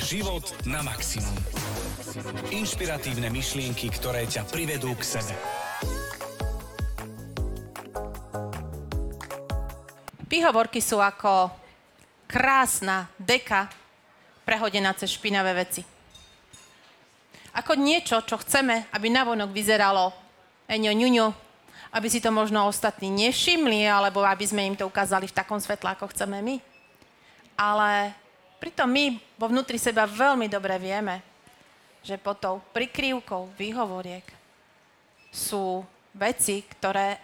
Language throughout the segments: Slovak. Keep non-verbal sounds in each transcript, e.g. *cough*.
Život na maximum. Inšpiratívne myšlienky, ktoré ťa privedú k sebe. Výhovorky sú ako krásna deka prehodená cez špinavé veci. Ako niečo, čo chceme, aby navonok vyzeralo eňo ňuňo, aby si to možno ostatní nevšimli, alebo aby sme im to ukázali v takom svetle, ako chceme my. Ale pritom my vo vnútri seba veľmi dobre vieme, že pod tou prikrývkou výhovoriek sú veci, ktoré,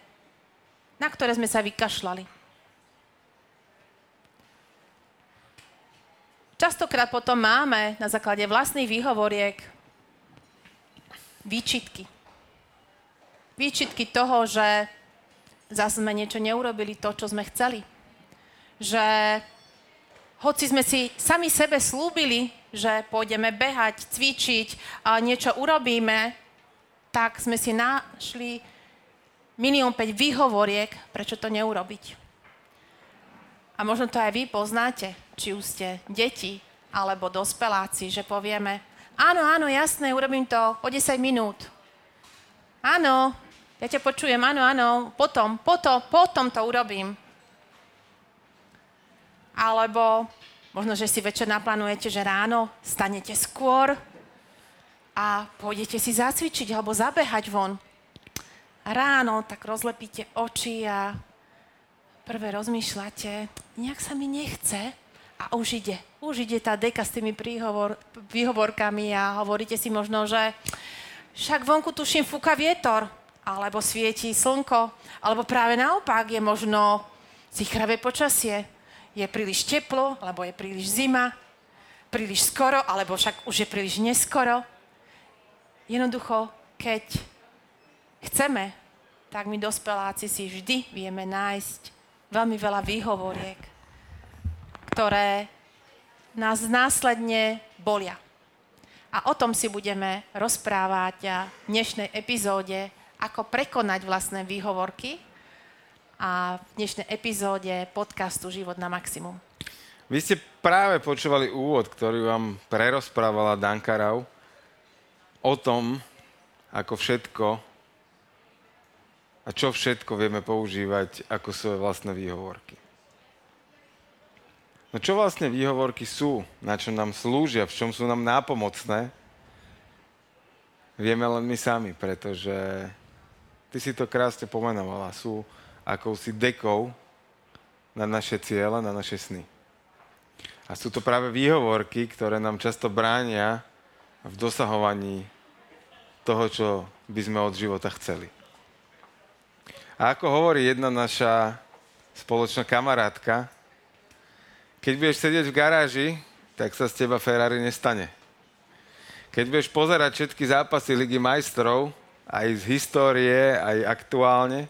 na ktoré sme sa vykašľali. Častokrát potom máme na základe vlastných výhovoriek výčitky. Výčitky toho, že zase sme niečo neurobili to, čo sme chceli. Že hoci sme si sami sebe slúbili, že pôjdeme behať, cvičiť a niečo urobíme, tak sme si našli milión 5 výhovoriek, prečo to neurobiť. A možno to aj vy poznáte, či už ste deti alebo dospeláci, že povieme, áno, áno, jasné, urobím to o 10 minút. Áno, ja ťa počujem, áno, áno, potom, potom, potom to urobím. Alebo možno, že si večer naplánujete, že ráno stanete skôr a pôjdete si zacvičiť alebo zabehať von. Ráno tak rozlepíte oči a prvé rozmýšľate, nejak sa mi nechce a už ide. Už ide tá deka s tými príhovor, výhovorkami a hovoríte si možno, že však vonku tuším fúka vietor, alebo svieti slnko, alebo práve naopak je možno zichravé počasie. Je príliš teplo, alebo je príliš zima, príliš skoro, alebo však už je príliš neskoro. Jednoducho, keď chceme, tak my dospeláci si vždy vieme nájsť veľmi veľa výhovoriek, ktoré nás následne bolia. A o tom si budeme rozprávať v dnešnej epizóde, ako prekonať vlastné výhovorky a v dnešnej epizóde podcastu Život na maximum. Vy ste práve počúvali úvod, ktorý vám prerozprávala Danka Rau o tom, ako všetko a čo všetko vieme používať ako svoje vlastné výhovorky. No čo vlastne výhovorky sú, na čo nám slúžia, v čom sú nám nápomocné, vieme len my sami, pretože ty si to krásne pomenovala, sú akousi dekou na naše ciele, na naše sny. A sú to práve výhovorky, ktoré nám často bránia v dosahovaní toho, čo by sme od života chceli. A ako hovorí jedna naša spoločná kamarátka, keď budeš sedieť v garáži, tak sa z teba Ferrari nestane. Keď budeš pozerať všetky zápasy Ligy majstrov, aj z histórie, aj aktuálne,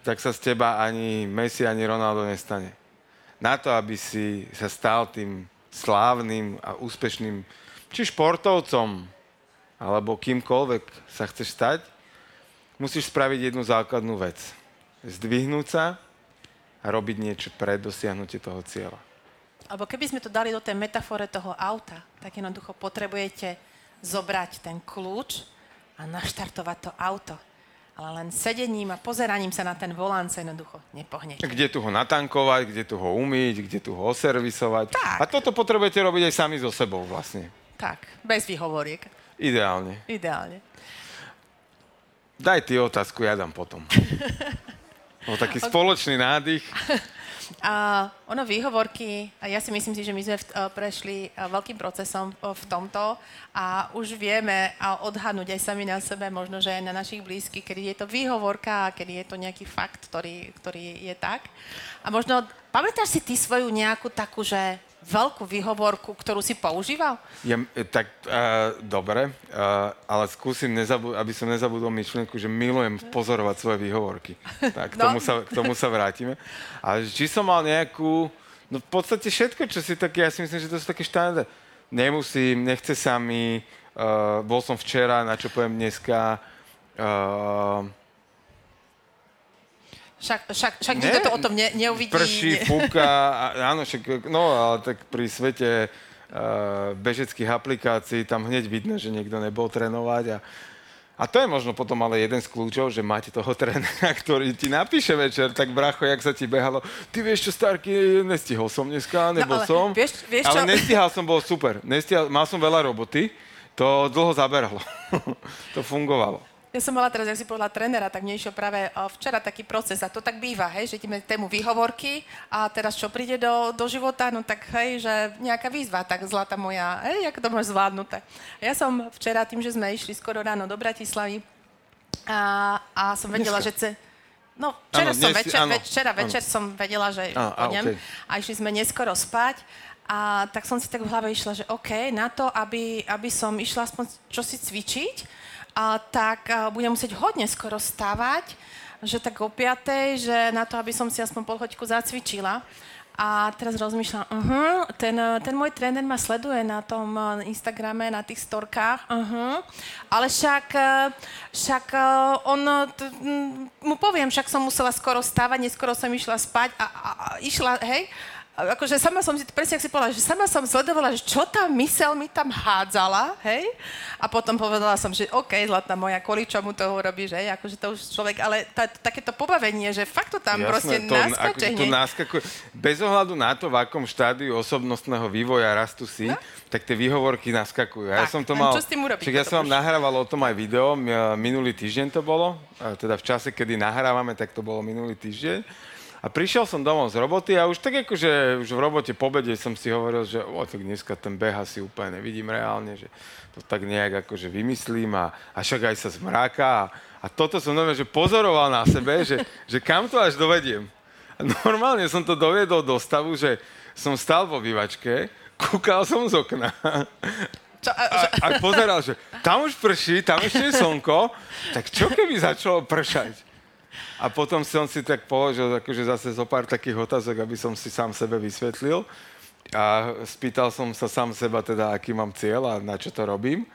tak sa z teba ani Messi, ani Ronaldo nestane. Na to, aby si sa stal tým slávnym a úspešným či športovcom, alebo kýmkoľvek sa chceš stať, musíš spraviť jednu základnú vec. Zdvihnúť sa a robiť niečo pre dosiahnutie toho cieľa. Alebo keby sme to dali do tej metafore toho auta, tak jednoducho potrebujete zobrať ten kľúč a naštartovať to auto. Ale len sedením a pozeraním sa na ten volán sa jednoducho nepohnete. Kde tu ho natankovať, kde tu ho umyť, kde tu ho oservisovať. Tak. A toto potrebujete robiť aj sami so sebou vlastne. Tak, bez výhovoriek. Ideálne. Ideálne. Daj ty otázku, ja dám potom. *laughs* O taký spoločný nádych. *laughs* A ono výhovorky, a ja si myslím si, že my sme v, uh, prešli uh, veľkým procesom uh, v tomto a už vieme uh, odhadnúť aj sami na sebe, možno, že aj na našich blízkych, kedy je to výhovorka a kedy je to nejaký fakt, ktorý, ktorý je tak. A možno, pamätáš si ty svoju nejakú takú, že veľkú výhovorku, ktorú si používal? Ja, e, tak uh, dobre, uh, ale skúsim, nezabu- aby som nezabudol myšlienku, že milujem pozorovať svoje výhovorky. *laughs* Tak k No. tomu, sa, k tomu sa vrátime. Ale či som mal nejakú, no v podstate všetko, čo si také, ja si myslím, že to sú také štandardné. Nemusím, nechce sa mi, uh, bol som včera, na čo poviem dneska, uh, Však, však, však nikto to o tom ne, neuvidí. Prší, fúka, *laughs* áno, však, no ale tak pri svete bežeckých aplikácií, tam hneď vidno, že niekto nebol trénovať a a to je možno potom ale jeden z kľúčov, že máte toho *laughs* trénera, ktorý ti napíše večer, tak bracho, jak sa ti behalo, ty vieš čo, Starky, nestihol som dneska, nebol no, ale som. Vieš, vieš ale čo? nestihal som, bol super. Nestihal, mal som veľa roboty, to dlho zaberalo. *laughs* to fungovalo. Ja som mala teraz, jak si povedala, trénera, tak mne išiel práve o, včera taký proces a to tak býva, hej, že ideme tému výhovorky a teraz čo príde do, do života, no tak hej, že nejaká výzva, tak zlata moja, hej, ako to máš zvládnuté. Ja som včera tým, že sme išli skoro ráno do Bratislavy a, a som vedela, Dneska. že... Ce, No, včera, Áno, som dnes si- večer, áno, večera áno. večer som vedela, že á, pôjdem okej. a išli sme neskoro spať a tak som si tak v hlave išla, že OK, na to, aby, aby som išla aspoň čosi cvičiť, a, tak budem musieť hodne skoro stávať, že tak o piatej, že na to, aby som si aspoň pol hoďku zacvičila. A teraz rozmýšľam, uh-huh, ten, ten môj tréner ma sleduje na tom eh, Instagrame, na tých storkách, uh-huh, ale však, eh, však eh, on, t- mu poviem, však som musela skoro stávať, neskoro som išla spať a, a, a išla, hej, akože sama som si, presne ak si povedala, že sama som sledovala, že čo tá mysel mi tam hádzala, hej? A potom povedala som, že OK, zlatá moja, kvôli čomu toho robíš, hej? Akože to už človek, ale tá, takéto pobavenie, že fakt to tam proste to, naskače akože to naskakuje. Bez ohľadu na to, v akom štádiu osobnostného vývoja rastu si, No. tak tie výhovorky naskakujú. Ja Tak, som to mal... čo s tým urobiť Však ja som vám nahrával o tom aj video, minulý týždeň to bolo, teda v čase, kedy nahrávame, tak to bolo minulý týždeň. A prišiel som domov z roboty a už tak akože už v robote po obede som si hovoril, že o, tak dneska ten beh asi úplne nevidím reálne, že to tak nejak akože vymyslím a, a však aj sa zmráka a, a toto som normálne, že pozoroval na sebe, že, že kam to až dovediem. A normálne som to doviedol do stavu, že som stal vo vývačke, kúkal som z okna Čo, a, a, a pozeral, že tam už prší, tam ešte je slnko, tak čo keby začalo pršať? A potom som si tak položil akože zase zo pár takých otázok, aby som si sám sebe vysvetlil. A spýtal som sa sám seba teda, aký mám cieľ a na čo to robím.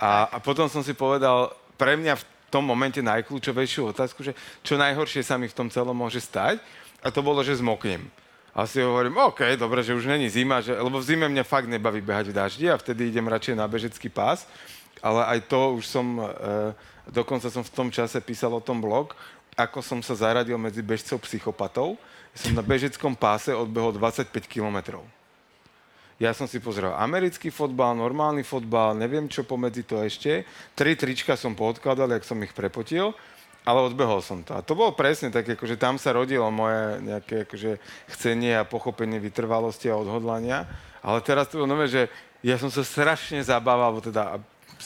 A, a potom som si povedal, pre mňa v tom momente najkľúčovejšiu otázku, že čo najhoršie sa mi v tom celom môže stať. A to bolo, že zmoknem. A si hovorím, OK, dobre, že už není zima, že, lebo v zime mňa fakt nebaví behať v daždi a vtedy idem radšej na bežecký pás. Ale aj to už som, e, dokonca som v tom čase písal o tom blog, ako som sa zaradil medzi bežcov psychopatov. Som na bežeckom páse odbehol 25 kilometrov. Ja som si pozrel americký fotbal, normálny fotbal, neviem čo pomedzi to ešte. Tri trička som poodkladal, jak som ich prepotil, ale odbehol som to. A to bolo presne tak, akože tam sa rodilo moje nejaké akože chcenie a pochopenie vytrvalosti a odhodlania. Ale teraz to bolo nové, že ja som sa strašne zabával, teda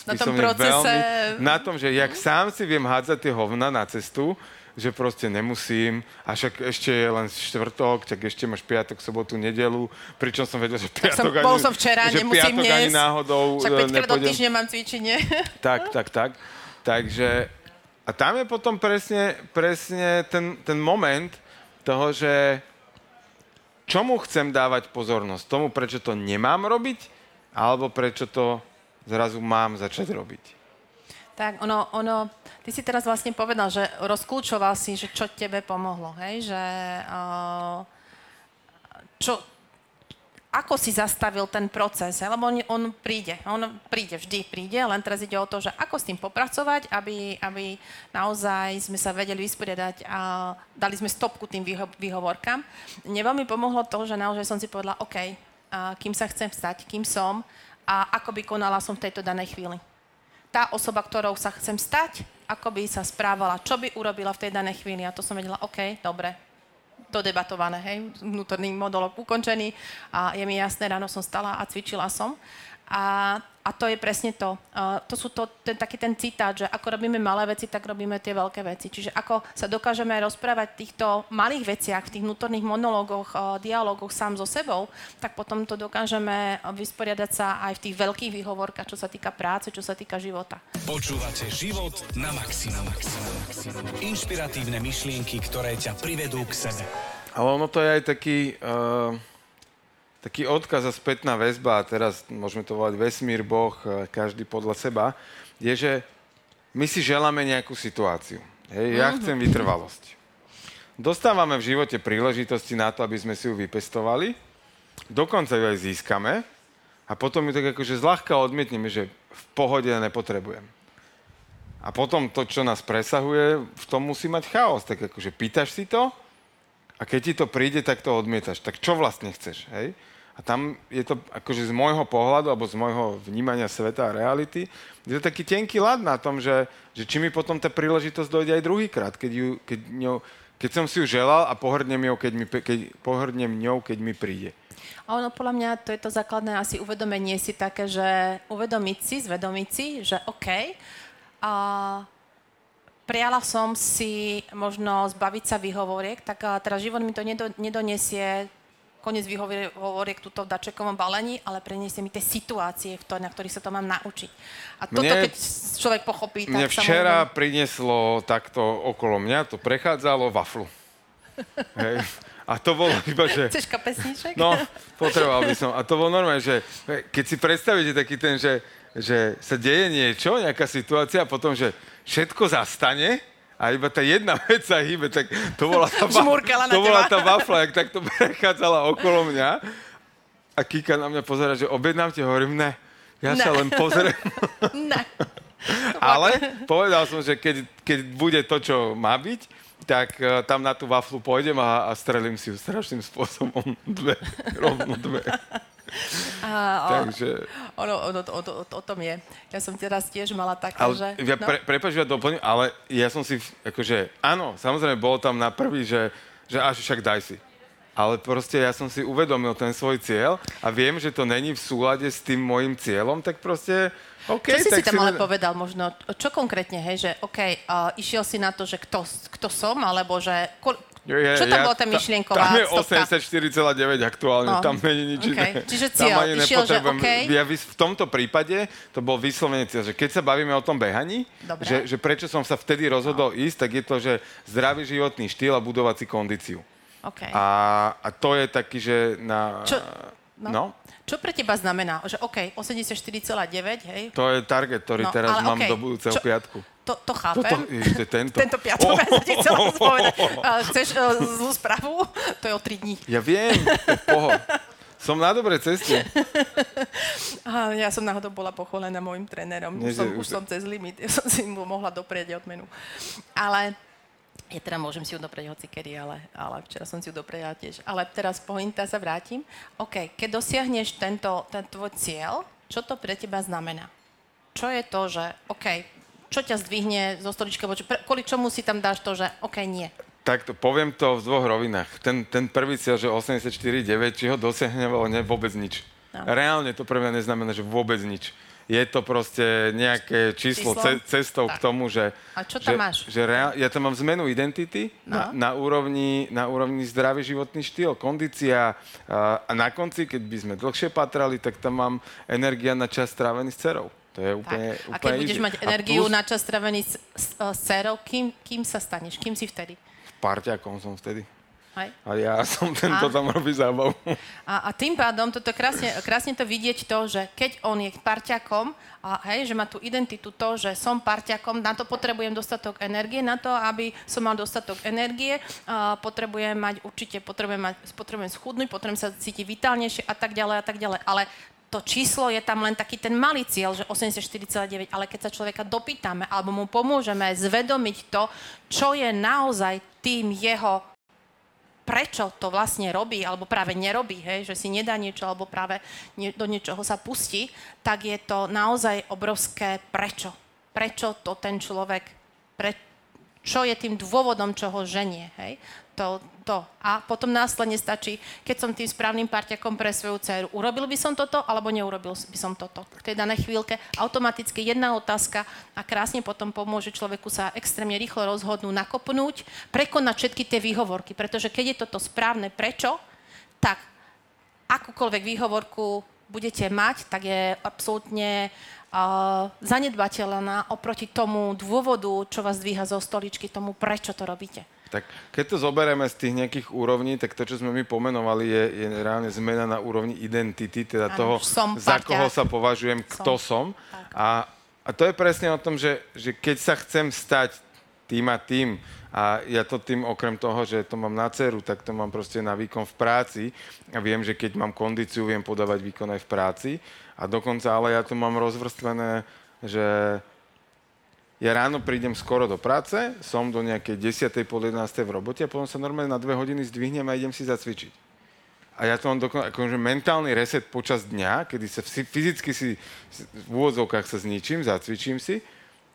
Na tom procese. na tom, že jak sám si viem hádzať tie hovna na cestu, že proste nemusím, a však ešte je len štvrtok, tak ešte máš piatok, sobotu, nedelu, pričom som vedel, že tak som, piatok bol ani, som včera, že nemusím piatok dnes. ani náhodou Však e, 5 krát do týždňa mám cvičiť, nie? *laughs* Tak, tak, tak. Takže, a tam je potom presne, presne ten, ten moment toho, že čomu chcem dávať pozornosť? Tomu, prečo to nemám robiť? Alebo prečo to zrazu mám začať robiť? Tak, ono, ono, ty si teraz vlastne povedal, že rozkľúčoval si, že čo tebe pomohlo, hej, že uh, čo, ako si zastavil ten proces, hej? lebo on, on príde, on príde, vždy príde, len teraz ide o to, že ako s tým popracovať, aby, aby naozaj sme sa vedeli vysporiadať a dali sme stopku tým výho- výhovorkám. Mne veľmi pomohlo to, že naozaj som si povedala, OK, a kým sa chcem stať, kým som a ako by konala som v tejto danej chvíli tá osoba, ktorou sa chcem stať, ako by sa správala, čo by urobila v tej danej chvíli. A to som vedela, OK, dobre, dodebatované, hej, vnútorný monolog ukončený a je mi jasné, ráno som stala a cvičila som. A, a to je presne to. Uh, to sú to, ten, taký ten citát, že ako robíme malé veci, tak robíme tie veľké veci. Čiže ako sa dokážeme rozprávať v týchto malých veciach, v tých vnútorných monológoch, uh, dialógoch sám so sebou, tak potom to dokážeme vysporiadať sa aj v tých veľkých výhovorkách, čo sa týka práce, čo sa týka života. Počúvate život na maximum. Inšpiratívne myšlienky, ktoré ťa privedú k sebe. Ale ono to je aj taký, uh, taký odkaz a spätná väzba, a teraz môžeme to volať vesmír, Boh, eh, každý podľa seba, je, že my si želáme nejakú situáciu. Hej, ja chcem vytrvalosť. Dostávame v živote príležitosti na to, aby sme si ju vypestovali. Dokonca ju aj získame. A potom ju tak akože zľahka odmietneme, že v pohode nepotrebujem. A potom to, čo nás presahuje, v tom musí mať chaos. Tak akože pýtaš si to a keď ti to príde, tak to odmietaš. Tak čo vlastne chceš, hej? A tam je to akože z môjho pohľadu, alebo z môjho vnímania sveta a reality, je to taký tenký lad na tom, že, že či mi potom tá príležitosť dojde aj druhýkrát, keď, ju, keď, ňou, keď som si ju želal a pohrdnem, ňou, keď mi, keď, pohrdnem ňou, keď mi príde. A ono podľa mňa to je to základné asi uvedomenie si také, že uvedomiť si, zvedomiť si, že OK, a prijala som si možno zbaviť sa výhovoriek, tak teraz život mi to nedo, nedonesie koniec výhovoriek tuto v dačekovom balení, ale preniesie mi tie situácie, v to, na ktorých sa to mám naučiť. A toto, mne, keď človek pochopí, tak Mne včera sa prinieslo takto okolo mňa, to prechádzalo waflu. *laughs* Hej. A to bolo iba, že... Chceš kapesníček? No, potreboval by som. A to bolo normálne, že keď si predstavíte taký ten, že, že sa deje niečo, nejaká situácia a potom, že všetko zastane, a iba tá jedna *laughs* vec sa hýbe, tak to bola tá, *laughs* va- to bola tá wafla, jak takto *laughs* prechádzala okolo mňa a Kika na mňa pozera, že objednám ti, hovorím, ne, ja ne. sa len pozriem. ne. Ale povedal som, že keď, keď bude to, čo má byť, tak uh, tam na tú waflu pôjdem a, a strelím si ju strašným spôsobom dve, rovno dve. A, o, Takže... Ono, ono, o, o, o tom je. Ja som teraz tiež mala také, ale, že... Ja no. pre, prepač, ja doplním, ale ja som si, akože, áno, samozrejme, bolo tam na prvý, že, že až však daj si. Ale proste ja som si uvedomil ten svoj cieľ a viem, že to není v súlade s tým môjim cieľom, tak proste Okay, čo si si tam ale povedal možno? Čo konkrétne, hej, že OK, uh, išiel si na to, že kto, kto som, alebo že je, Čo tam ja, bola tá myšlienková Tam je 84,9 aktuálne, no. tam není nič okay. iné. Čiže cieľ, tam ani išiel, že okay. ja v tomto prípade to bol vyslovene cieľ, že keď sa bavíme o tom behaní, že, že prečo som sa vtedy rozhodol no. ísť, tak je to, že zdravý životný štýl a budovať si kondíciu. Okay. A, a to je taký, že na... Čo? No. no? Čo pre teba znamená? Že OK, 84,9, hej? To je target, ktorý no, teraz mám okay. do budúceho Čo, piatku. To, to chápem. Toto, ešte tento. tento piatok, oh, ja ti chcela *laughs* povedať. Uh, chceš uh, zlú správu? *laughs* To je o 3 dní. Ja viem, poho. Som na dobrej ceste. *laughs* Ja som náhodou bola pocholená môjim trénerom. Už, som, už som cez limit. Ja som si mu mohla doprieť odmenu. Ale ja teda môžem si ju dopreť hocikedy, ale, ale včera som si ju doprela tiež. Ale teraz pointa sa vrátim. OK, keď dosiahneš tento, ten tvoj cieľ, čo to pre teba znamená? Čo je to, že OK, čo ťa zdvihne zo stoličky, kvôli čomu si tam dáš to, že OK, nie? Tak to poviem to v dvoch rovinách. Ten, ten prvý cieľ, že 84,9, či ho dosiahnem, alebo nie, vôbec nič. No. Reálne to pre mňa neznamená, že vôbec nič je to proste nejaké číslo, číslo? Ce, cestou tak. k tomu, že... A čo tam že, máš? Že reál, ja tam mám zmenu identity no. na, na, úrovni, na úrovni zdravý životný štýl, kondícia a, a na konci, keď by sme dlhšie patrali, tak tam mám energia na čas strávený s cerou. To je úplne, tak. úplne A keď easy. budeš mať energiu plus, na čas strávený s, s, s cerou, kým, kým sa staneš? Kým si vtedy? Parťakom som vtedy. Hej. A ja som tento a, tam robí zábavu. A, a tým pádom toto krásne, krásne to vidieť to, že keď on je parťakom, a hej, že má tú identitu to, že som parťakom, na to potrebujem dostatok energie, na to, aby som mal dostatok energie, a potrebujem mať určite, potrebujem, mať, potrebujem schudnúť, potrebujem sa cítiť vitálnejšie a tak ďalej a tak ďalej. Ale to číslo je tam len taký ten malý cieľ, že 84,9, ale keď sa človeka dopýtame alebo mu pomôžeme zvedomiť to, čo je naozaj tým jeho prečo to vlastne robí, alebo práve nerobí, hej, že si nedá niečo, alebo práve nie, do niečoho sa pustí, tak je to naozaj obrovské prečo. Prečo to ten človek, pre, čo je tým dôvodom, čo ho ženie. Hej? To, to. A potom následne stačí, keď som tým správnym parťakom pre svoju dceru, urobil by som toto, alebo neurobil by som toto. V tej danej chvíľke automaticky jedna otázka a krásne potom pomôže človeku sa extrémne rýchlo rozhodnúť, nakopnúť, prekonať všetky tie výhovorky. Pretože keď je toto správne prečo, tak akúkoľvek výhovorku budete mať, tak je absolútne zanedbateľná oproti tomu dôvodu, čo vás dvíha zo stoličky, tomu, prečo to robíte. Tak keď to zoberieme z tých nejakých úrovní, tak to, čo sme my pomenovali, je, je reálne zmena na úrovni identity, teda ano, toho, za koho sa považujem, som. kto som. A, a to je presne o tom, že, že keď sa chcem stať tým a tým a A ja to tým, okrem toho, že to mám na ceru, tak to mám proste na výkon v práci. A viem, že keď mám kondíciu, viem podávať výkon aj v práci. A dokonca, ale ja to mám rozvrstvené, že ja ráno prídem skoro do práce, som do nejakej 10. pol 11. v robote a potom sa normálne na dve hodiny zdvihnem a idem si zacvičiť. A ja to mám dokonca akože mentálny reset počas dňa, kedy sa fyzicky si v úvodzovkách sa zničím, zacvičím si,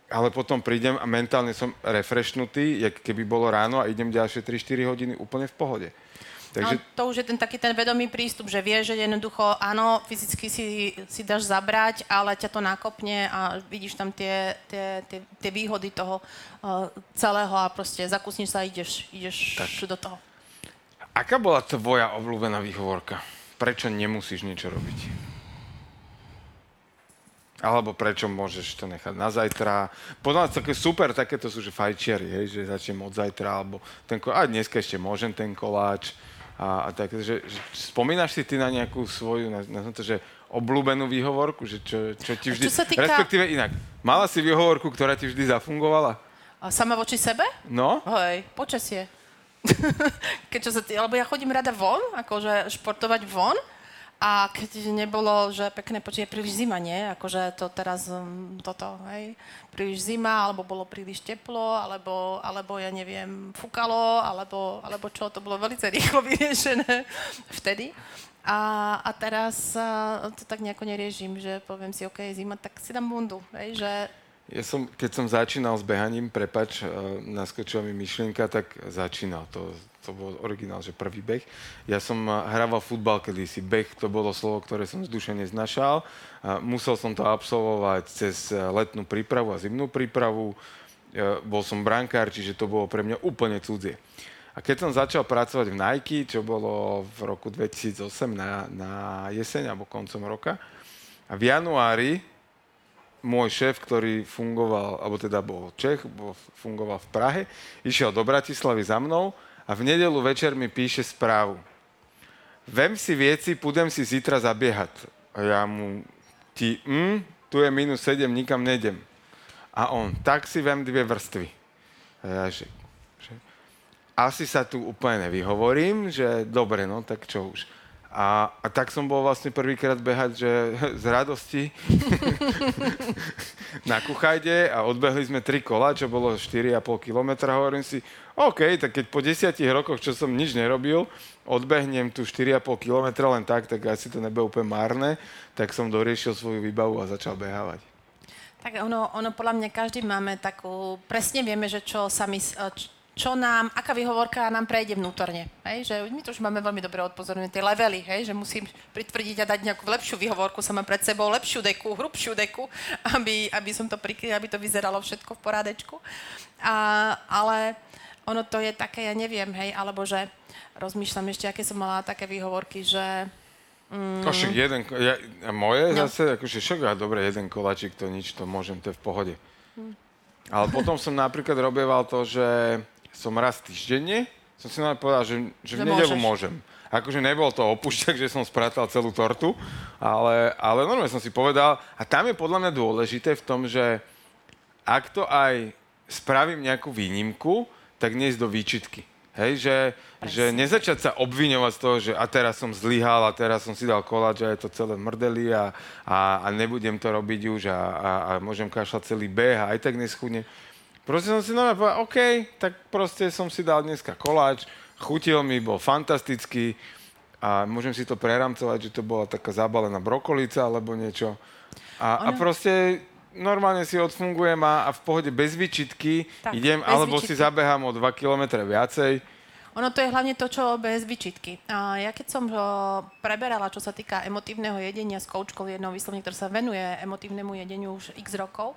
ale potom prídem a mentálne som refreshnutý, jak keby bolo ráno a idem ďalšie 3-4 hodiny úplne v pohode. Takže... No, to už je ten taký ten vedomý prístup, že vieš, že jednoducho, áno, fyzicky si, si dáš zabrať, ale ťa to nakopne a vidíš tam tie, tie, tie, tie výhody toho uh, celého a proste zakusníš sa a ideš, ideš tak. do toho. Aká bola tvoja obľúbená výhovorka? Prečo nemusíš niečo robiť? Alebo prečo môžeš to nechať na zajtra. Podľa nás také super, takéto sú, že fajčiari, hej, že začnem od zajtra, alebo ten koláč, a dneska ešte môžem ten koláč. A, a tak, že, že, spomínaš si ty na nejakú svoju, na, na to, že obľúbenú výhovorku, že čo, čo ti vždy... Čo sa týka... Respektíve inak, mala si výhovorku, ktorá ti vždy zafungovala? A sama voči sebe? No. Hej, počasie. *laughs* Keď čo sa tý... Lebo ja chodím rada von, akože športovať von a keď nebolo, že pekné počutie, príliš zima, nie? Akože to teraz, um, toto, hej, príliš zima, alebo bolo príliš teplo, alebo, alebo ja neviem, fúkalo, alebo, alebo čo, to bolo veľmi rýchlo *laughs* vyriešené vtedy. A, a teraz a, to tak nejako neriešim, že poviem si, OK, zima, tak si dám bundu, hej, že ja som, keď som začínal s behaním, prepač, naskočila mi myšlienka, tak začínal. To, to bol originál, že prvý beh. Ja som hrával futbal kedysi. Beh to bolo slovo, ktoré som z duše neznašal. Musel som to absolvovať cez letnú prípravu a zimnú prípravu. Bol som brankár, čiže to bolo pre mňa úplne cudzie. A keď som začal pracovať v Nike, čo bolo v roku 2008 na, na jeseň alebo koncom roka, a v januári môj šéf, ktorý fungoval, alebo teda bol Čech, bol, fungoval v Prahe, išiel do Bratislavy za mnou a v nedelu večer mi píše správu. Vem si vieci, pôjdem si zítra zabiehať. A ja mu, ti, mm, tu je minus 7, nikam nejdem. A on, tak si vem dve vrstvy. A ja, že, že asi sa tu úplne nevyhovorím, že dobre, no tak čo už a, a tak som bol vlastne prvýkrát behať, že *laughs* z radosti *laughs* na Kuchajde a odbehli sme tri kola, čo bolo 4,5 kilometra. Hovorím si, OK, tak keď po desiatich rokoch, čo som nič nerobil, odbehnem tu 4,5 kilometra len tak, tak asi to nebude úplne márne, tak som doriešil svoju výbavu a začal behávať. Tak ono, ono podľa mňa každý máme takú, presne vieme, že čo sa my, čo nám, aká výhovorka nám prejde vnútorne. Hej? Že my to už máme veľmi dobre odpozorné, tie levely, hej? že musím pritvrdiť a dať nejakú lepšiu výhovorku, sa mám pred sebou lepšiu deku, hrubšiu deku, *laughs* aby, aby som to prikryl, aby to vyzeralo všetko v porádečku. A, ale ono to je také, ja neviem, hej, alebo že rozmýšľam ešte, aké som mala také výhovorky, že Mm. Však jeden, ja, a moje no. zase, akože však, a dobre, jeden koláčik, to nič, to môžem, to je v pohode. Mm. Ale potom som napríklad robieval to, že som raz týždenne, som si nám povedal, že, že, že v nedelu môžem. Akože nebol to opúšťak, že som spratal celú tortu, ale, ale normálne som si povedal, a tam je podľa mňa dôležité v tom, že ak to aj spravím nejakú výnimku, tak nie do výčitky. Hej, že, že nezačať sa obviňovať z toho, že a teraz som zlyhal a teraz som si dal koláč a je to celé mrdeli a, a, a nebudem to robiť už a, a, a môžem kašľať celý beh a aj tak neschudne. Proste som si nové povedal, OK, tak proste som si dal dneska koláč, chutil mi, bol fantastický a môžem si to preramcovať, že to bola taká zabalená brokolica alebo niečo. A, a proste normálne si odfungujem a, a v pohode bez vyčitky tak, idem, bez alebo vyčitky. si zabehám o 2 km viacej. Ono to je hlavne to, čo bez vyčitky. A ja keď som preberala, čo sa týka emotívneho jedenia s koučkou jednou vyslovne, ktorá sa venuje emotívnemu jedeniu už x rokov,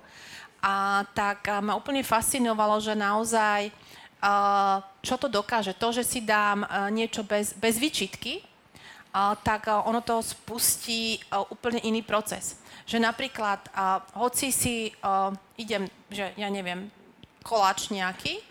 a tak a ma úplne fascinovalo, že naozaj uh, čo to dokáže. To, že si dám uh, niečo bez, bez vyčitky, uh, tak uh, ono to spustí uh, úplne iný proces. Že napríklad, uh, hoci si uh, idem, že ja neviem, koláč nejaký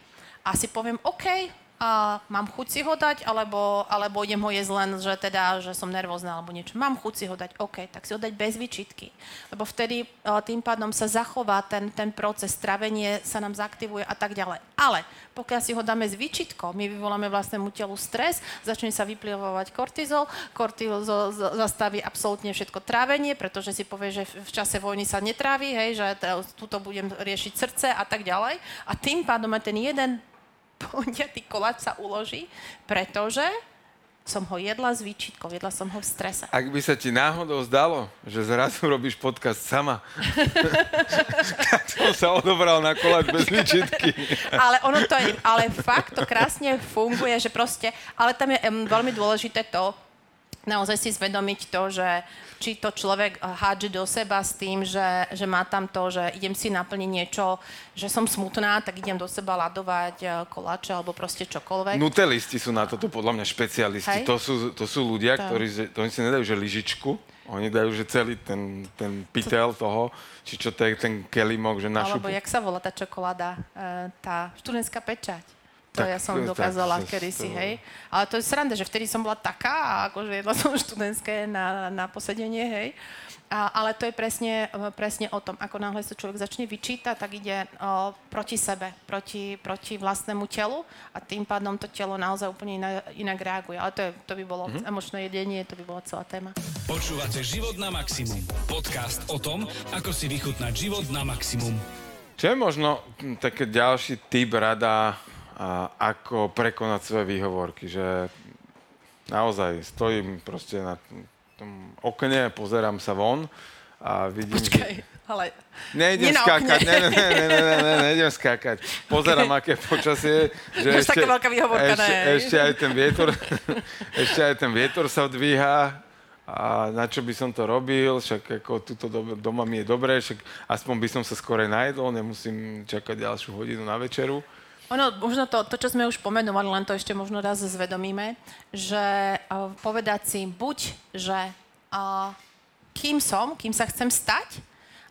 a si poviem, OK, a mám chuť si ho dať, alebo, alebo idem ho jesť len, že teda, že som nervózna alebo niečo. Mám chuť si ho dať, OK, tak si ho dať bez vyčitky. Lebo vtedy uh, tým pádom sa zachová ten, ten proces, stravenie sa nám zaktivuje a tak ďalej. Ale pokiaľ si ho dáme s výčitkou, my vyvoláme vlastnému telu stres, začne sa vyplivovať kortizol, kortizol zastaví absolútne všetko trávenie, pretože si povie, že v čase vojny sa netrávi, hej, že tuto budem riešiť srdce a tak ďalej. A tým pádom aj ten jeden pondiatý koláč sa uloží, pretože som ho jedla s výčitkou, jedla som ho v strese. Ak by sa ti náhodou zdalo, že zrazu robíš podcast sama, *laughs* tak som sa odobral na koláč bez výčitky. *laughs* ale ono to je, ale fakt to krásne funguje, že proste, ale tam je um, veľmi dôležité to, naozaj si zvedomiť to, že či to človek hádže do seba s tým, že, že má tam to, že idem si naplniť niečo, že som smutná, tak idem do seba ladovať eh, koláče alebo proste čokoľvek. Nutelisti sú na toto podľa mňa špecialisti. To sú, to sú ľudia, to. ktorí to oni si nedajú, že lyžičku, oni dajú, že celý ten, ten pitel toho, či čo to je ten kelimok, že našu... Alebo jak sa volá tá čokoláda, eh, tá študentská pečať. To tak, ja som dokázala tak, kedysi, to... hej. Ale to je sranda, že vtedy som bola taká, akože jedla som študentské na, na posedenie, hej. A, ale to je presne, presne o tom, ako náhle sa človek začne vyčítať, tak ide o, proti sebe, proti, proti vlastnému telu a tým pádom to telo naozaj úplne inak, inak reaguje. Ale to, je, to by bolo mm-hmm. emočné jedenie, to by bola celá téma. Počúvate Život na maximum. Podcast o tom, ako si vychutnať život na maximum. Čo je možno taký ďalší typ rada ako prekonať svoje výhovorky, že naozaj stojím proste na tom okne, pozerám sa von a vidím, Počkaj, že... ale... Nejdem skákať, ne, ne, ne, ne, ne, ne, nejdem skákať. *laughs* Pozerám, aké počasie. Že ešte, taká veľká výhovorka, ešte, ne. Ešte aj ten vietor, *laughs* ešte aj ten vietor sa dvíha a na čo by som to robil, však ako tuto doma mi je dobré, však aspoň by som sa skore najedol, nemusím čakať ďalšiu hodinu na večeru. Ono, možno to, to, čo sme už pomenovali, len to ešte možno raz zvedomíme, že uh, povedať si buď, že uh, kým som, kým sa chcem stať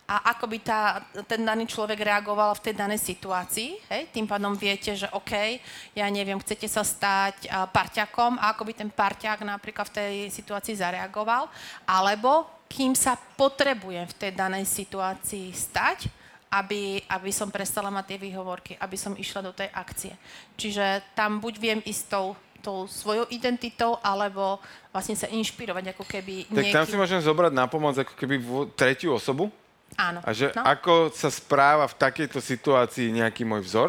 a ako by tá, ten daný človek reagoval v tej danej situácii. Hej? Tým pádom viete, že OK, ja neviem, chcete sa stať uh, parťakom a ako by ten parťák napríklad v tej situácii zareagoval. Alebo kým sa potrebujem v tej danej situácii stať, aby, aby som prestala mať tie výhovorky, aby som išla do tej akcie. Čiže tam buď viem ísť tou, tou svojou identitou, alebo vlastne sa inšpirovať ako keby Tak niekým... tam si môžem zobrať na pomoc ako keby tretiu osobu? Áno. A že no. ako sa správa v takejto situácii nejaký môj vzor?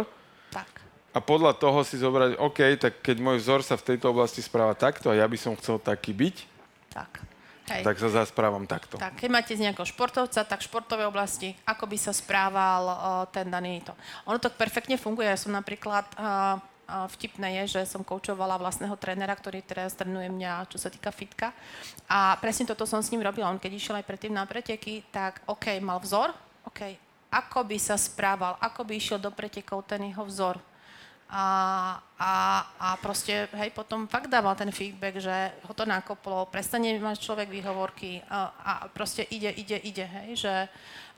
Tak. A podľa toho si zobrať, OK, tak keď môj vzor sa v tejto oblasti správa takto a ja by som chcel taký byť, tak Hej. Tak sa zasprávam takto. Tak, keď máte z nejakého športovca, tak v športovej oblasti, ako by sa správal uh, ten daný to. Ono to perfektne funguje. Ja som napríklad, uh, vtipné je, že som koučovala vlastného trénera, ktorý teraz trénuje mňa, čo sa týka fitka. A presne toto som s ním robila. On keď išiel aj predtým na preteky, tak OK, mal vzor, OK, ako by sa správal, ako by išiel do pretekov ten jeho vzor a, a, a proste, hej, potom fakt dával ten feedback, že ho to nakoplo, prestane mať človek výhovorky a, a proste ide, ide, ide, hej, že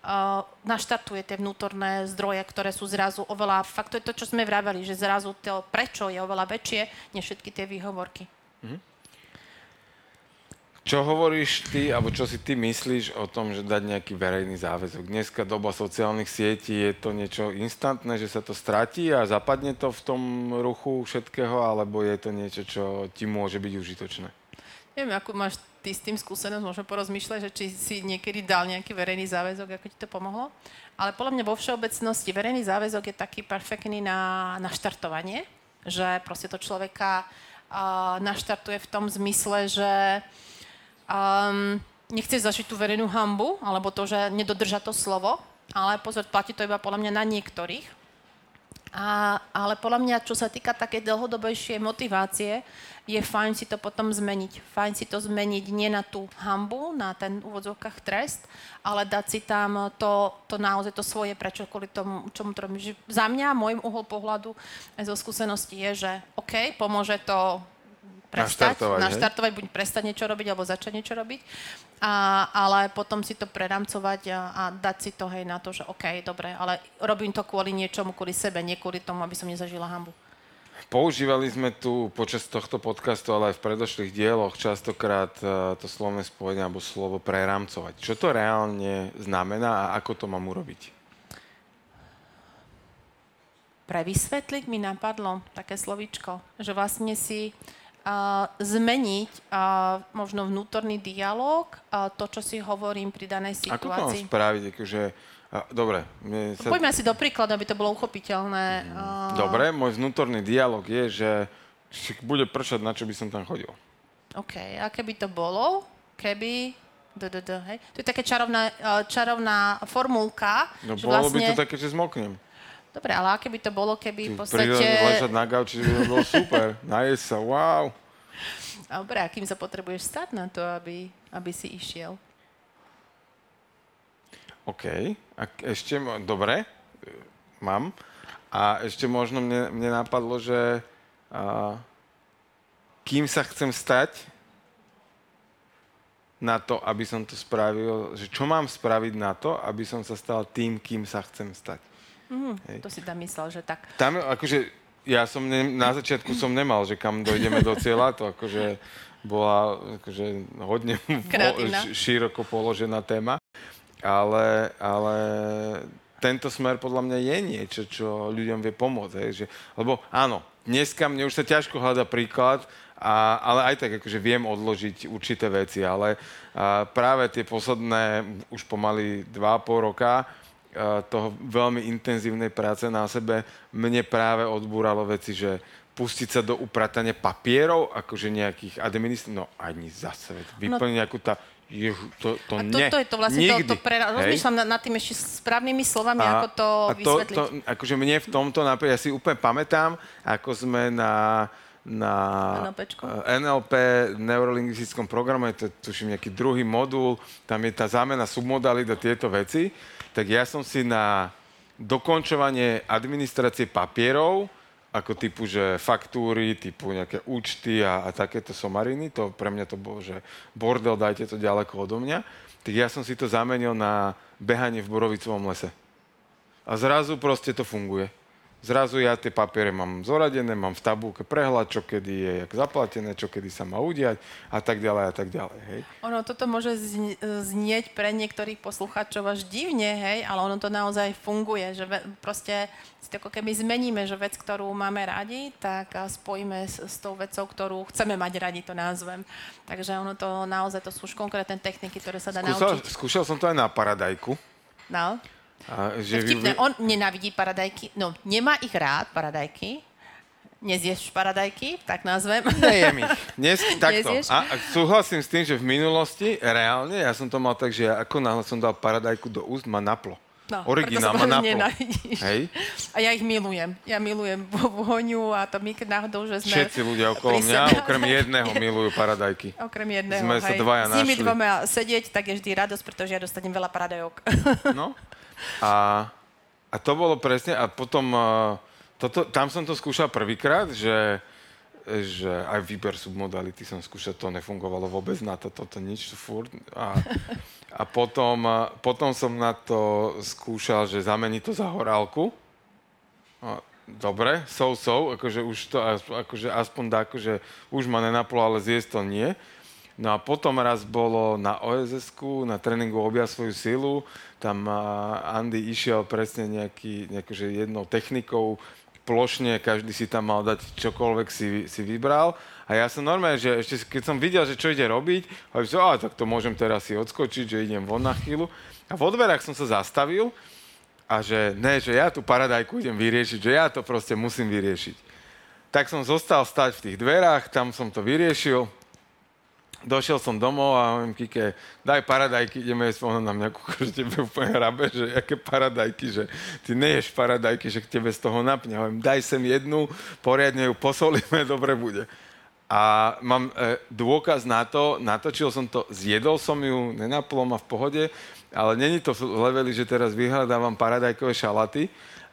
uh, naštartuje tie vnútorné zdroje, ktoré sú zrazu oveľa, fakt to je to, čo sme vraveli, že zrazu to prečo je oveľa väčšie, než všetky tie výhovorky. Mm-hmm. Čo hovoríš ty, alebo čo si ty myslíš o tom, že dať nejaký verejný záväzok? Dneska doba sociálnych sietí, je to niečo instantné, že sa to stratí a zapadne to v tom ruchu všetkého, alebo je to niečo, čo ti môže byť užitočné? Neviem, ako máš ty s tým skúsenosť, môžem porozmýšľať, že či si niekedy dal nejaký verejný záväzok, ako ti to pomohlo. Ale podľa mňa vo všeobecnosti verejný záväzok je taký perfektný na, na štartovanie, že proste to človeka uh, naštartuje v tom zmysle, že um, nechceš zažiť tú verejnú hambu, alebo to, že nedodrža to slovo, ale pozor, platí to iba podľa mňa na niektorých. A, ale podľa mňa, čo sa týka také dlhodobejšie motivácie, je fajn si to potom zmeniť. Fajn si to zmeniť nie na tú hambu, na ten úvodzovkách trest, ale dať si tam to, to naozaj to svoje, prečo kvôli tomu, čomu to robíš. Za mňa, môjim uhol pohľadu aj zo skúsenosti je, že OK, pomôže to prestať, naštartovať, naštartovať buď prestať niečo robiť, alebo začať niečo robiť, a, ale potom si to preramcovať a, a dať si to hej na to, že OK, dobre, ale robím to kvôli niečomu, kvôli sebe, nie kvôli tomu, aby som nezažila hambu. používali sme tu počas tohto podcastu, ale aj v predošlých dieloch častokrát uh, to slovné spojenie alebo slovo prerámcovať. Čo to reálne znamená a ako to mám urobiť? Pre vysvetliť mi napadlo také slovičko, že vlastne si uh, zmeniť uh, možno vnútorný dialog, uh, to, čo si hovorím pri danej situácii. Ako to mám spraviť? Akože, a, dobre. Sa... Poďme si do príkladu, aby to bolo uchopiteľné. Uh, Dobre, môj vnútorný dialog je, že bude pršať, na čo by som tam chodil. OK, a keby to bolo, keby... D, d, d, hej. To je také čarovná, uh, čarovná formulka, No že bolo vlastne... by to také, že zmoknem. Dobre, ale aké by to bolo, keby v podstate... ležať na gauči, by bolo super. *laughs* Najesť sa, wow. Dobre, a kým sa potrebuješ stať na to, aby, aby si išiel? OK. A ešte, dobre, e, mám. A ešte možno mne, mne napadlo, že a, kým sa chcem stať na to, aby som to spravil, že čo mám spraviť na to, aby som sa stal tým, kým sa chcem stať. Hej. To si tam myslel, že tak. Tam akože, ja som ne, na začiatku som nemal, že kam dojdeme do cieľa, to akože bola akože hodne Kreatívna. š- široko položená téma, ale, ale tento smer podľa mňa je niečo, čo ľuďom vie pomôcť. Hej, že, lebo áno, dneska mne už sa ťažko hľada príklad, a, ale aj tak akože viem odložiť určité veci, ale a, práve tie posledné už pomaly 2,5 roka a, toho veľmi intenzívnej práce na sebe mne práve odbúralo veci, že pustiť sa do upratania papierov, akože nejakých administratív, no ani zase, veď vyplniť nejakú tá, jehu, to, to A to, nie, to je to vlastne nikdy. to, to pre... Rozmýšľam nad, nad tým ešte správnymi slovami, ako to a vysvetliť. to, akože mne v tomto, napríklad, ja si úplne pamätám, ako sme na, na NLPčko? NLP, neurolingvistickom programe, to je tuším nejaký druhý modul, tam je tá zámena submodalít a tieto veci, tak ja som si na dokončovanie administrácie papierov, ako typu, že faktúry, typu nejaké účty a, a takéto somariny, to pre mňa to bolo, že bordel, dajte to ďaleko odo mňa, tak ja som si to zamenil na behanie v borovicovom lese. A zrazu proste to funguje. Zrazu ja tie papiere mám zoradené, mám v tabulke prehľad, čo kedy je jak zaplatené, čo kedy sa má udiať a tak ďalej a tak ďalej. Hej. Ono toto môže zni- znieť pre niektorých poslucháčov až divne, hej, ale ono to naozaj funguje, že ve- proste si to ako keby zmeníme, že vec, ktorú máme radi, tak spojíme s, s tou vecou, ktorú chceme mať radi, to názvem. Takže ono to naozaj, to sú už konkrétne techniky, ktoré sa dá Skúšal, naučiť. skúšal som to aj na paradajku. No. A, že vtipné, on nenávidí paradajky, no nemá ich rád, paradajky, nezješ paradajky, tak nazvem. Nejem ich. Dnes, *laughs* takto. Nezieš? A, a súhlasím s tým, že v minulosti, reálne, ja som to mal tak, že ja ako náhle som dal paradajku do úst, ma naplo. No, Originál ma sa naplo. Hej? A ja ich milujem. Ja milujem vôňu a to my keď náhodou, že sme... Všetci ľudia okolo mňa, sebe- okrem jedného, milujú paradajky. Okrem jedného, Sme sa hej. dvaja S nimi dvoma sedieť, tak je vždy radosť, pretože ja dostanem veľa paradajok. No. *laughs* A, a to bolo presne, a potom, uh, toto, tam som to skúšal prvýkrát, že, že aj výber submodality som skúšal, to nefungovalo vôbec na to, toto nič, furt. A, a potom, uh, potom som na to skúšal, že zamení to za horálku. A, dobre, so, so, akože už to, akože aspoň dá, akože už ma nenaplo, ale zjesť to nie. No a potom raz bolo na oss na tréningu Obja svoju silu, tam Andy išiel presne nejaký, nejakože jednou technikou, plošne, každý si tam mal dať čokoľvek si, si vybral. A ja som normálne, že ešte keď som videl, že čo ide robiť, a tak to môžem teraz si odskočiť, že idem von na chvíľu. A vo dverách som sa zastavil a že ne, že ja tú paradajku idem vyriešiť, že ja to proste musím vyriešiť. Tak som zostal stať v tých dverách, tam som to vyriešil. Došiel som domov a hovorím Kike, daj paradajky, ideme jesť. Ona na mňa kúka, že tebe úplne hrabe, že aké paradajky, že ty neješ paradajky, že k tebe z toho napne. Hovorím, daj sem jednu, poriadne ju posolíme, *laughs* dobre bude. A mám e, dôkaz na to, natočil som to, zjedol som ju, nenaplo ma v pohode, ale není to v leveli, že teraz vyhľadávam paradajkové šalaty,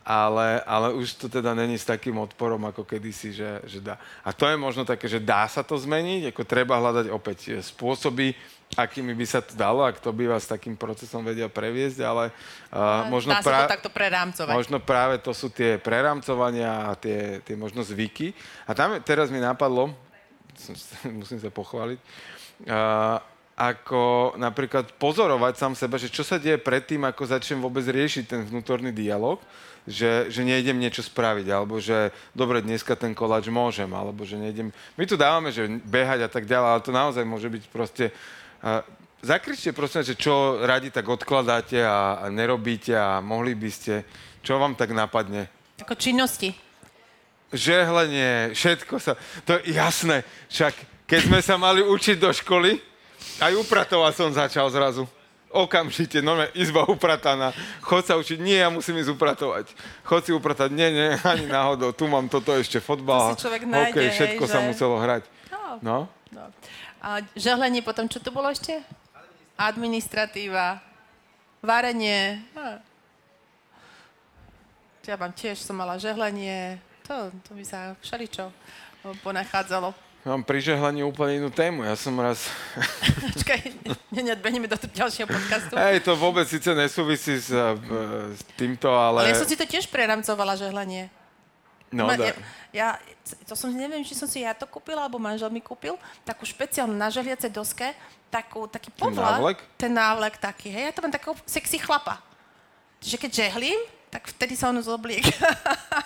ale, ale už to teda není s takým odporom ako kedysi, že, že dá. A to je možno také, že dá sa to zmeniť, ako treba hľadať opäť e, spôsoby, akými by sa to dalo, ak to by vás takým procesom vedia previesť, ale uh, možno, Dá sa to takto prerámcovať. možno práve to sú tie prerámcovania a tie, tie možno zvyky. A tam teraz mi napadlo, som, *laughs* musím sa pochváliť, uh, ako napríklad pozorovať sám seba, že čo sa deje predtým, ako začnem vôbec riešiť ten vnútorný dialog, že, že nejdem niečo spraviť, alebo že dobre, dneska ten koláč môžem, alebo že nejdem... My tu dávame, že behať a tak ďalej, ale to naozaj môže byť proste... Uh, zakričte prosím, že čo radi tak odkladáte a, a nerobíte a mohli by ste, čo vám tak napadne? Ako činnosti. žehlenie, všetko sa... To je jasné. Však keď sme sa mali učiť do školy, aj upratovať som začal zrazu. Okamžite, no izba uprataná. Chod sa učiť. Nie, ja musím ísť upratovať. Chod si upratať. Nie, nie, ani náhodou. Tu mám toto ešte, fotbal, To nájde, hokej, hej, všetko sa že- muselo hrať. No. No. A žehlenie potom, čo tu bolo ešte? Administratíva. Varenie. No. Ja mám tiež, som mala žehlenie. To, to by sa všeličo ponachádzalo. Mám pri žehlaní úplne inú tému. Ja som raz... *laughs* Počkaj, ne- neodbehneme do ďalšieho podcastu. Hej, to vôbec síce nesúvisí s, eh, s týmto, ale... Ale ja som si to tiež preramcovala, žehlenie. No, Ma- ja, ja, to som, neviem, či som si ja to kúpila, alebo manžel mi kúpil, takú špeciálnu na žehliacej doske, takú, taký povlak. návlek? Ten návlek taký, hej, ja to mám takého sexy chlapa. Čiže keď žehlím, tak vtedy sa on zobliek. *laughs*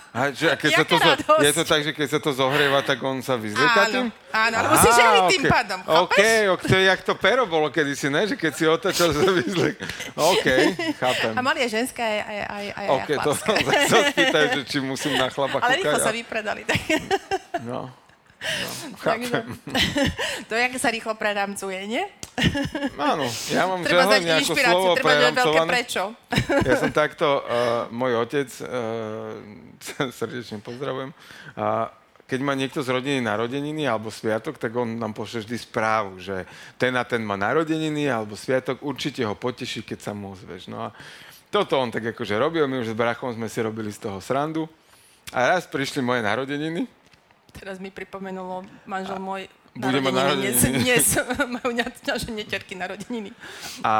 A, že, a keď sa to, zo- je to tak, že keď sa to zohrieva, tak on sa vyzlieka Áno, tým? áno, lebo si žehli tým okej. pádom, chápeš? ok, to je jak to pero bolo kedysi, ne? Že keď si otačal, sa *laughs* vyzliek. OK, chápem. A mali aj ženské, aj, aj, aj, aj OK, to chlapské. *laughs* som sa spýtaj, že či musím na chlapa Ale rýchlo kúkať. sa vypredali. Tak. No, *laughs* Takže, chápem. to jak sa rýchlo preramcuje, nie? Áno, ja mám Treba ako inšpiráciu, slovo treba veľké prečo. Ja som takto, uh, môj otec, uh, *laughs* srdečne pozdravujem, a keď má niekto z rodiny narodeniny alebo sviatok, tak on nám pošle vždy správu, že ten a ten má narodeniny alebo sviatok, určite ho poteší, keď sa mu ozveš. No a toto on tak akože robil, my už s brachom sme si robili z toho srandu. A raz prišli moje narodeniny, Teraz mi pripomenulo manžel môj Bude mať narodeniny. Dnes, *laughs* majú na- naše neterky narodeniny. A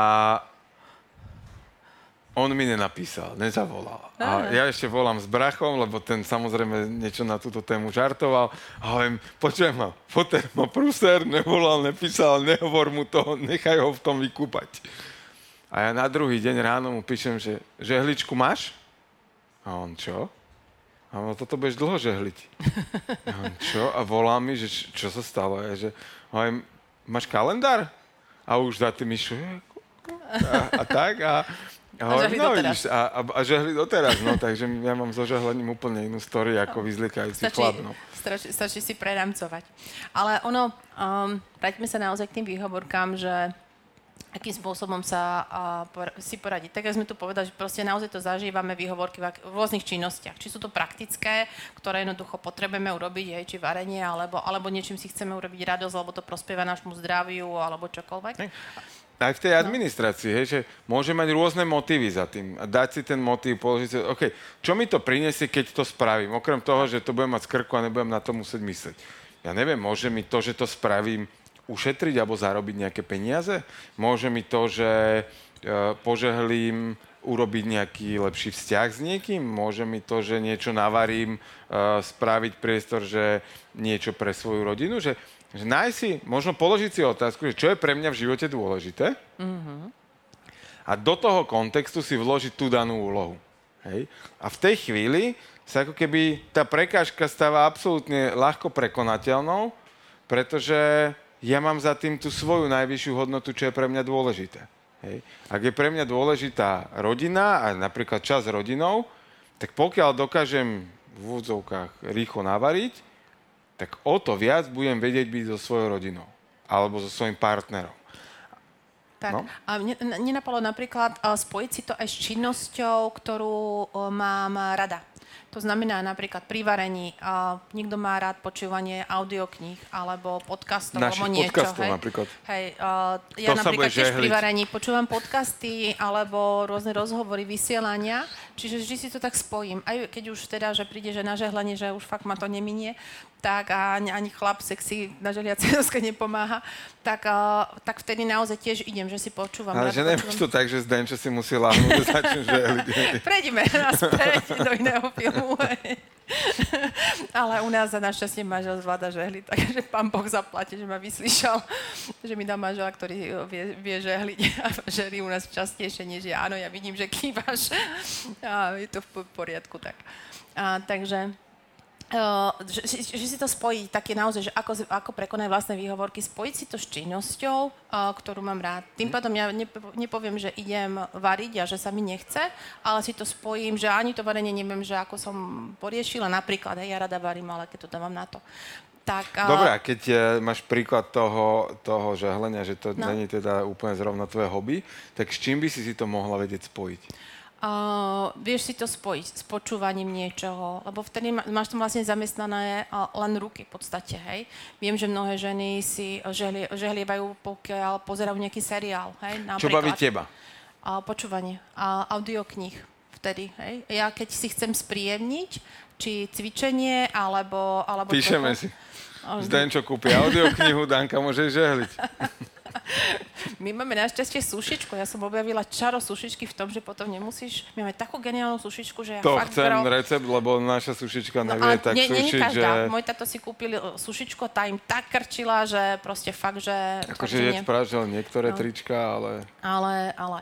on mi nenapísal, nezavolal. A ja ešte volám s brachom, lebo ten samozrejme niečo na túto tému žartoval. A hovorím, počujem ma, foter ma prúser, nevolal, nepísal, nehovor mu to, nechaj ho v tom vykúpať. A ja na druhý deň ráno mu píšem, že žehličku máš? A on, čo? A on, toto budeš dlho žehliť. A on, čo? A volá mi, že čo sa stalo? Ja, že, hovorím, máš kalendár? A už za tým išlo, a, a tak. A, a, hovorím, no, vidíš, a, a, a žehli doteraz, no, takže ja mám so žehlením úplne inú story, ako vyzlikajúci Stačí, chlap, no. stačí, stačí si preramcovať. Ale ono, um, vráťme sa naozaj k tým výhovorkám, že akým spôsobom sa uh, por- si poradiť. Tak, ako sme tu povedali, že proste naozaj to zažívame výhovorky v, ak- v rôznych činnostiach. Či sú to praktické, ktoré jednoducho potrebujeme urobiť, hej, či varenie, alebo, alebo niečím si chceme urobiť radosť, alebo to prospieva nášmu zdraviu, alebo čokoľvek. Aj v tej administrácii, hej, že môže mať rôzne motívy za tým. A dať si ten motív, položiť si, OK, čo mi to prinesie, keď to spravím? Okrem toho, že to budem mať z krku a nebudem na to musieť mysleť. Ja neviem, môže mi to, že to spravím, ušetriť alebo zarobiť nejaké peniaze? Môže mi to, že e, požehlím urobiť nejaký lepší vzťah s niekým? Môže mi to, že niečo navarím, e, spraviť priestor, že niečo pre svoju rodinu? Že, že nájsť si, možno položiť si otázku, že čo je pre mňa v živote dôležité? A do toho kontextu si vložiť tú danú úlohu. Hej? A v tej chvíli sa ako keby tá prekážka stáva absolútne ľahko prekonateľnou, pretože ja mám za tým tú svoju najvyššiu hodnotu, čo je pre mňa dôležité. Hej. Ak je pre mňa dôležitá rodina a napríklad čas s rodinou, tak pokiaľ dokážem v úvodzovkách rýchlo navariť, tak o to viac budem vedieť byť so svojou rodinou alebo so svojím partnerom. Tak. No. A mne nenapadlo napríklad spojiť si to aj s činnosťou, ktorú uh, mám rada. To znamená napríklad pri varení, uh, niekto má rád počúvanie audiokníh alebo podcastov Našich alebo niečo. podcastov hej. napríklad. Hej, uh, ja To napríklad tiež pri varení počúvam podcasty alebo rôzne rozhovory, vysielania, čiže vždy si to tak spojím. Aj keď už teda, že príde, že na žehlenie, že už fakt ma to neminie, tak a ani, ani chlap sexy na žehliacej doske *laughs* nepomáha, tak, uh, tak vtedy naozaj tiež idem, že si počúvam. Ale že počúvam. to tak, že Zdenčo si musí láhnuť začneš *laughs* žehliť. Prejdime *laughs* naspäť do iného filmu. *laughs* Ale u nás za našťastie manžel zvláda žehliť, takže pán Boh zaplatí, že ma vyslyšal, že mi dá manžela, ktorý vie, vie žehliť a žehli u nás častejšie, než ja. Áno, ja vidím, že kývaš a je to v poriadku. Tak. A, takže Uh, že, že, že si to spojí také naozaj, že ako, ako prekonať vlastné výhovorky, spojiť si to s činnosťou, uh, ktorú mám rád. Tým pádom ja nepo- nepoviem, že idem variť a že sa mi nechce, ale si to spojím, že ani to varenie neviem, že ako som poriešila. Napríklad, hej, ja rada varím, ale keď to dávam na to. Tak, uh, Dobre, a keď e, máš príklad toho, toho žehlenia, že to No. není teda úplne zrovna tvoje hobby, tak s čím by si si to mohla vedieť spojiť? Uh, vieš si to spojiť s počúvaním niečoho, lebo vtedy ma, máš tam vlastne zamestnané uh, len ruky v podstate, hej. Viem, že mnohé ženy si žehlie, žehlievajú, pokiaľ pozerajú nejaký seriál, hej, Čo baví teba? A počúvanie, a audiokníh vtedy, hej. Ja keď si chcem spríjemniť, či cvičenie, alebo... alebo Píšeme toto, si. Zdenčo kúpi audioknihu, Danka môže žehliť. *laughs* My máme našťastie sušičku. Ja som objavila čaro sušičky v tom, že potom nemusíš... My máme takú geniálnu sušičku, že ja To fakt chcem gro- recept, lebo naša sušička No, nevie ale tak nie, nie, že... každá. Môj tato si kúpil e, sušičku a tá im tak krčila, že proste fakt, že... Akože že je nie. že len niektoré No. trička, ale... Ale, ale.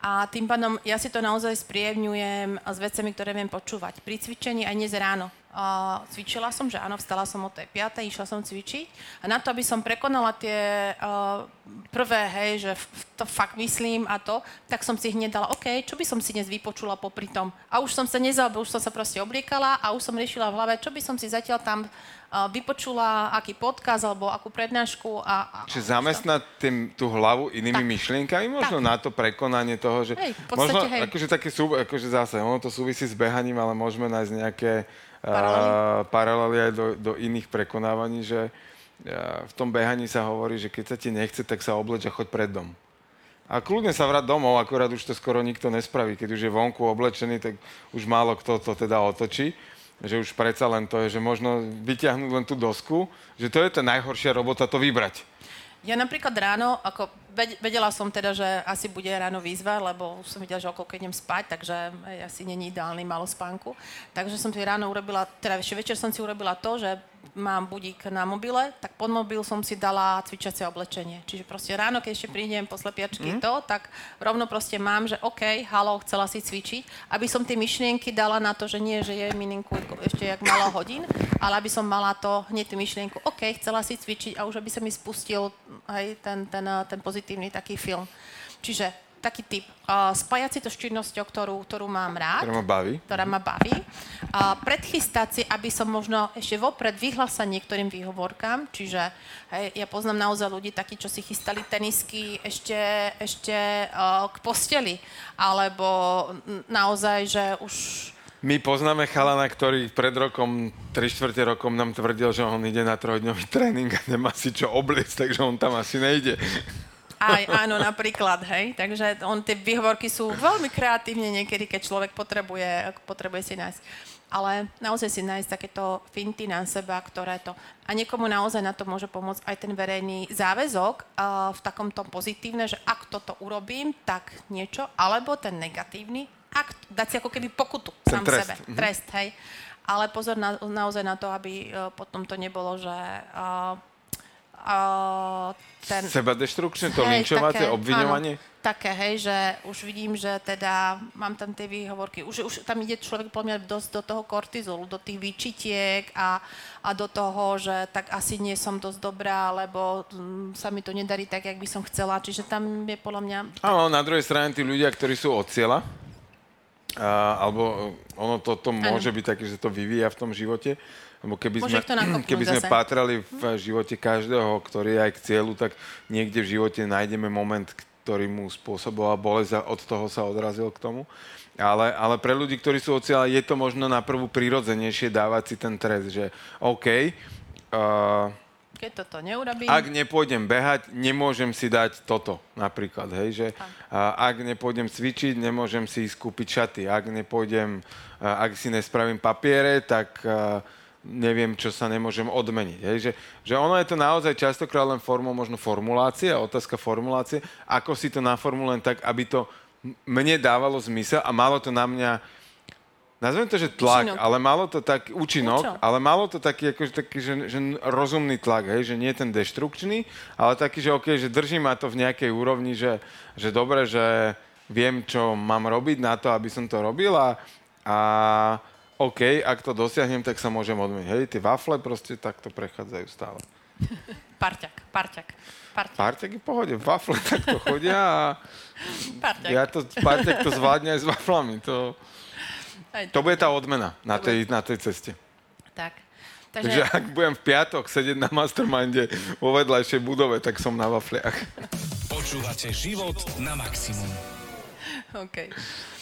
A tým pádom ja si to naozaj sprievňujem s vecami, ktoré viem počúvať. Pri cvičení aj dnes ráno. Uh, cvičila som, že áno, vstala som o tej 5, išla som cvičiť. A na to, aby som prekonala tie uh, prvé, hej, že to fakt myslím a to, tak som si hneď dala, OK, čo by som si dnes vypočula popri tom. A už som sa nezaobila, už som sa proste obliekala a už som riešila v hlave, čo by som si zatiaľ tam uh, vypočula, aký podcast alebo akú prednášku. A, a, Čiže zamestnať tým, tú hlavu inými Tak. myšlienkami, možno Tak. na to prekonanie toho, že... Hej, v podstate, možno, hej. akože také sú, akože zase, ono to súvisí s behaním, ale môžeme nájsť nejaké Paralely? paralely aj do, do iných prekonávaní, že uh, v tom behaní sa hovorí, že keď sa ti nechce, tak sa obleč a choď pred dom. A kľudne sa vrať domov, akorát už to skoro nikto nespraví. Keď už je vonku oblečený, tak už málo kto to teda otočí. Že už predsa len to je, že možno vyťahnuť len tú dosku, že to je tá najhoršia robota, to vybrať. Ja napríklad ráno, ako vedela som teda, že asi bude ráno výzva, lebo už som videla, že okolko idem spať, takže asi není ideálny malo spánku. Takže som si ráno urobila, teda ešte večer som si urobila to, že mám budík na mobile, tak pod mobil som si dala cvičacie oblečenie. Čiže proste ráno, keď ešte prídem po slepiačky mm. to, tak rovno proste mám, že OK, halo, chcela si cvičiť, aby som tie myšlienky dala na to, že nie, že je mininku ešte jak malo hodín, ale aby som mala to hneď tú myšlienku, OK, chcela si cvičiť a už aby sa mi spustil aj ten, ten, eh, ten pozitívny taký film. Čiže taký tip. Uh, spájať si to s činnosťou, ktorú, ktorú mám rád Ktorá ma baví. ktorá ma baví. A predchystať si, aby som možno ešte vopred vyhlasla niektorým výhovorkám, čiže hej, ja poznám naozaj ľudí takí, čo si chystali tenisky ešte, ešte uh, k posteli, alebo naozaj, že už... My poznáme chalana, ktorý pred rokom, 3 čtvrte rokom nám tvrdil, že on ide na trojdňový tréning a nemá si čo obliecť, takže on tam asi nejde. Aj áno, napríklad, hej. Takže on, tie výhovorky sú veľmi kreatívne niekedy, keď človek potrebuje, potrebuje si nájsť. Ale naozaj si nájsť takéto finty na seba, ktoré to... A niekomu naozaj na to môže pomôcť aj ten verejný záväzok uh, v takomto pozitívne, že ak toto urobím, tak niečo, alebo ten negatívny, ak dať si ako keby pokutu Ten sám trest, sebe. mhm. Trest, hej. Ale pozor na, naozaj na to, aby uh, potom to nebolo, že... Uh, uh, ten, Seba deštrukčné, to Hej, linčovacie, také, obviňovanie. Áno, také, hej, že už vidím, že teda mám tam tie výhovorky. Už, už tam ide človek podľa mňa dosť do toho kortizolu, do tých výčitiek a, a do toho, že tak asi nie som dosť dobrá, lebo mm, sa mi to nedarí tak, jak by som chcela. Čiže tam je podľa mňa... Áno, na druhej strane tí ľudia, ktorí sú od cieľa, a, alebo ono to, to môže byť také, že to vyvíja v tom živote, lebo keby Môže sme, keby sme zase. Pátrali v živote každého, ktorý je aj k cieľu, tak niekde v živote nájdeme moment, ktorý mu spôsoboval bolesť a od toho sa odrazil k tomu. Ale, ale pre ľudí, ktorí sú od je to možno na prvú prirodzenejšie dávať si ten trest, že OK, uh, keď toto neurobím... Ak nepôjdem behať, nemôžem si dať toto napríklad, hej, že uh, ak nepôjdem cvičiť, nemôžem si skúpiť šaty. Ak nepôjdem, ak si nespravím papiere, tak neviem, čo sa nemôžem odmeniť. Hej? Že, že ono je to naozaj častokrát len formou možno formulácie, otázka formulácie, ako si to naformulujem tak, aby to mne dávalo zmysel a malo to na mňa Nazvem to, že tlak, účinok. ale malo to tak, účinok, Účo? ale malo to taký, akože, taký že, že rozumný tlak, hej, že nie ten deštrukčný, ale taký, že OK, že drží ma to v nejakej úrovni, že, že dobre, že viem, čo mám robiť na to, aby som to robil a, a OK, ak to dosiahnem, tak sa môžem odmeniť. Hej, tie wafle proste takto prechádzajú stále. *laughs* Parťak, parťak. Parťak. Parťak je pohode, wafle takto chodia a parťak. ja to, parťak to zvládne aj s waflami. To, to bude tá odmena na tej, na tej ceste. Tak. Takže... Takže ak budem v piatok sedieť na masterminde vo vedľajšej budove, tak som na wafliach. Počúvate život na maximum. *laughs* OK.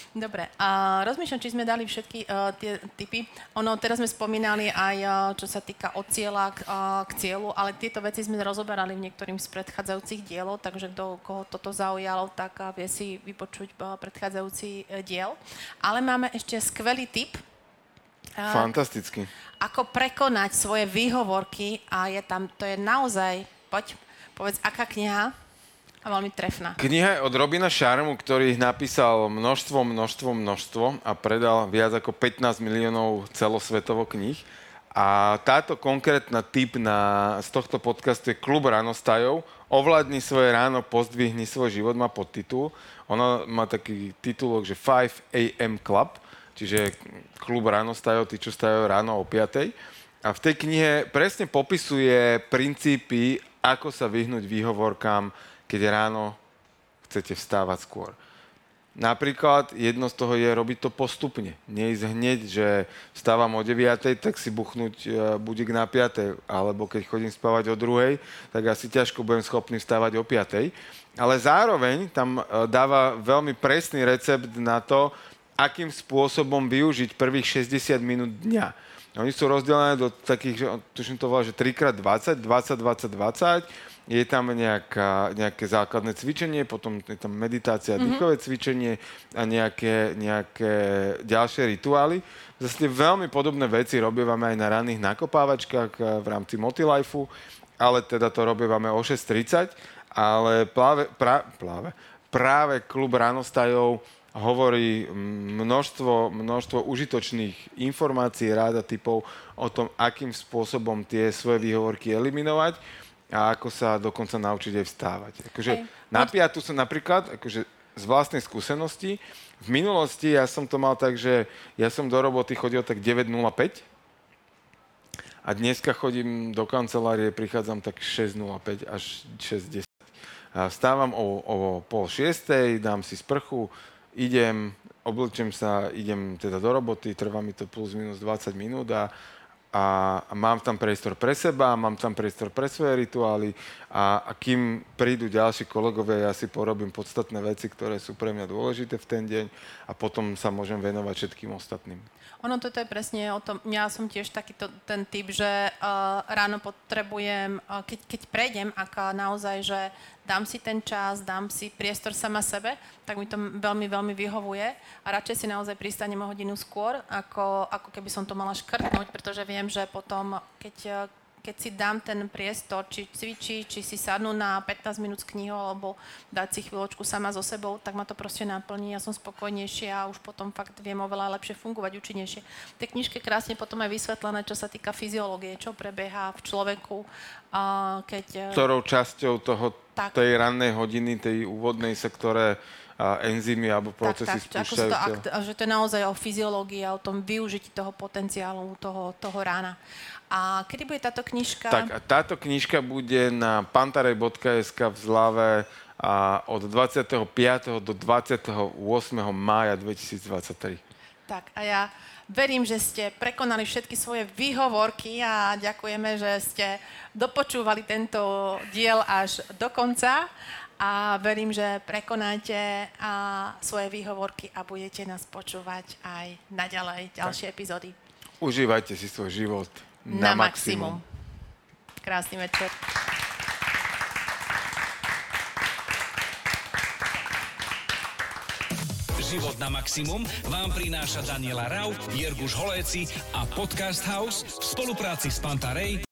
Dobre, a rozmýšľam, či sme dali všetky uh, tie typy. Ono, teraz sme spomínali aj, uh, čo sa týka od cieľa k, uh, k cieľu, ale tieto veci sme rozoberali v niektorým z predchádzajúcich dielov, takže kto, koho toto zaujalo, tak uh, vie si vypočuť uh, predchádzajúci uh, diel. Ale máme ešte skvelý tip. Uh, Fantasticky. Ako prekonať svoje výhovorky a je tam, to je naozaj, poď, povedz, aká kniha? A veľmi trefná. Kniha je od Robina Sharmu, ktorý napísal množstvo, množstvo, množstvo a predal viac ako 15 miliónov celosvetovo kníh. A táto konkrétna typ na, z tohto podcastu je Klub ránostajov. Ovládni svoje ráno, pozdvihni svoj život, má podtitul. Ona má taký titulok, že 5 AM Club, čiže klub ránostajov, tí, čo stajú ráno o 5. A v tej knihe presne popisuje princípy, ako sa vyhnúť výhovorkám, keď ráno chcete vstávať skôr. Napríklad jedno z toho je robiť to postupne. Neísť hneď, že vstávam o 9, tak si buchnúť e, budík na 5, alebo keď chodím spávať o 2, tak asi ťažko budem schopný vstávať o 5. Ale zároveň tam e, dáva veľmi presný recept na to, akým spôsobom využiť prvých 60 minút dňa. Oni sú rozdelené do takých, tuším to volá, že 3x20, 20, 20, 20 je tam nejaká, nejaké základné cvičenie, potom je tam meditácia, mm-hmm. dýchové cvičenie a nejaké, nejaké ďalšie rituály. Zase veľmi podobné veci robievame aj na ranných nakopávačkách eh, v rámci Motilifeu, ale teda to robievame o 6.30, ale pláve, pra, pláve, práve klub ránostajov hovorí množstvo, množstvo užitočných informácií, rád a typov o tom, akým spôsobom tie svoje výhovorky eliminovať a ako sa dokonca naučiť aj vstávať. Akože na piatu som napríklad, akože z vlastnej skúsenosti, v minulosti ja som to mal tak, že ja som do roboty chodil tak 9.05 a dneska chodím do kancelárie, prichádzam tak 6.05 až 6.10. A vstávam o, o pol šiestej, dám si sprchu, idem, oblečem sa, idem teda do roboty, trvá mi to plus minus 20 minút a a mám tam priestor pre seba, mám tam priestor pre svoje rituály a, a kým prídu ďalší kolegovia, ja si porobím podstatné veci, ktoré sú pre mňa dôležité v ten deň a potom sa môžem venovať všetkým ostatným. Ono toto je presne o tom, ja som tiež takýto ten typ, že uh, ráno potrebujem, uh, keď, keď prejdem, ak naozaj, že dám si ten čas, dám si priestor sama sebe, tak mi to veľmi, veľmi vyhovuje. A radšej si naozaj pristanem o hodinu skôr, ako, ako keby som to mala škrtnúť, pretože viem, že potom, keď, keď si dám ten priestor, či cvičiť, či si sadnú na 15 minút s knihou, alebo dať si chvíľočku sama so sebou, tak ma to proste naplní, ja som spokojnejšia a už potom fakt viem oveľa lepšie fungovať, účinnejšie. V tej knižke krásne potom je vysvetlené, čo sa týka fyziológie, čo prebieha v človeku, keď... Ktorou časťou toho, tak. tej rannej hodiny, tej úvodnej sa, ktoré enzymy alebo procesy tak, tak, spúšťajú. Ako to, že to je naozaj o fyziológii a o tom využití toho potenciálu toho, toho rána. A kedy bude táto knižka? Tak, a táto knižka bude na pantarej.sk v zlave a od 25. do 28. mája 2023. Tak a ja verím, že ste prekonali všetky svoje výhovorky a ďakujeme, že ste dopočúvali tento diel až do konca. A verím, že prekonáte a svoje výhovorky a budete nás počúvať aj naďalej ďalšie epizódy. Užívajte si svoj život na, Na maximum. maximum. Krásny večer. Život na maximum vám prináša Daniela Rau, Jirguš Holéci a Podcast House v spolupráci s Pantarej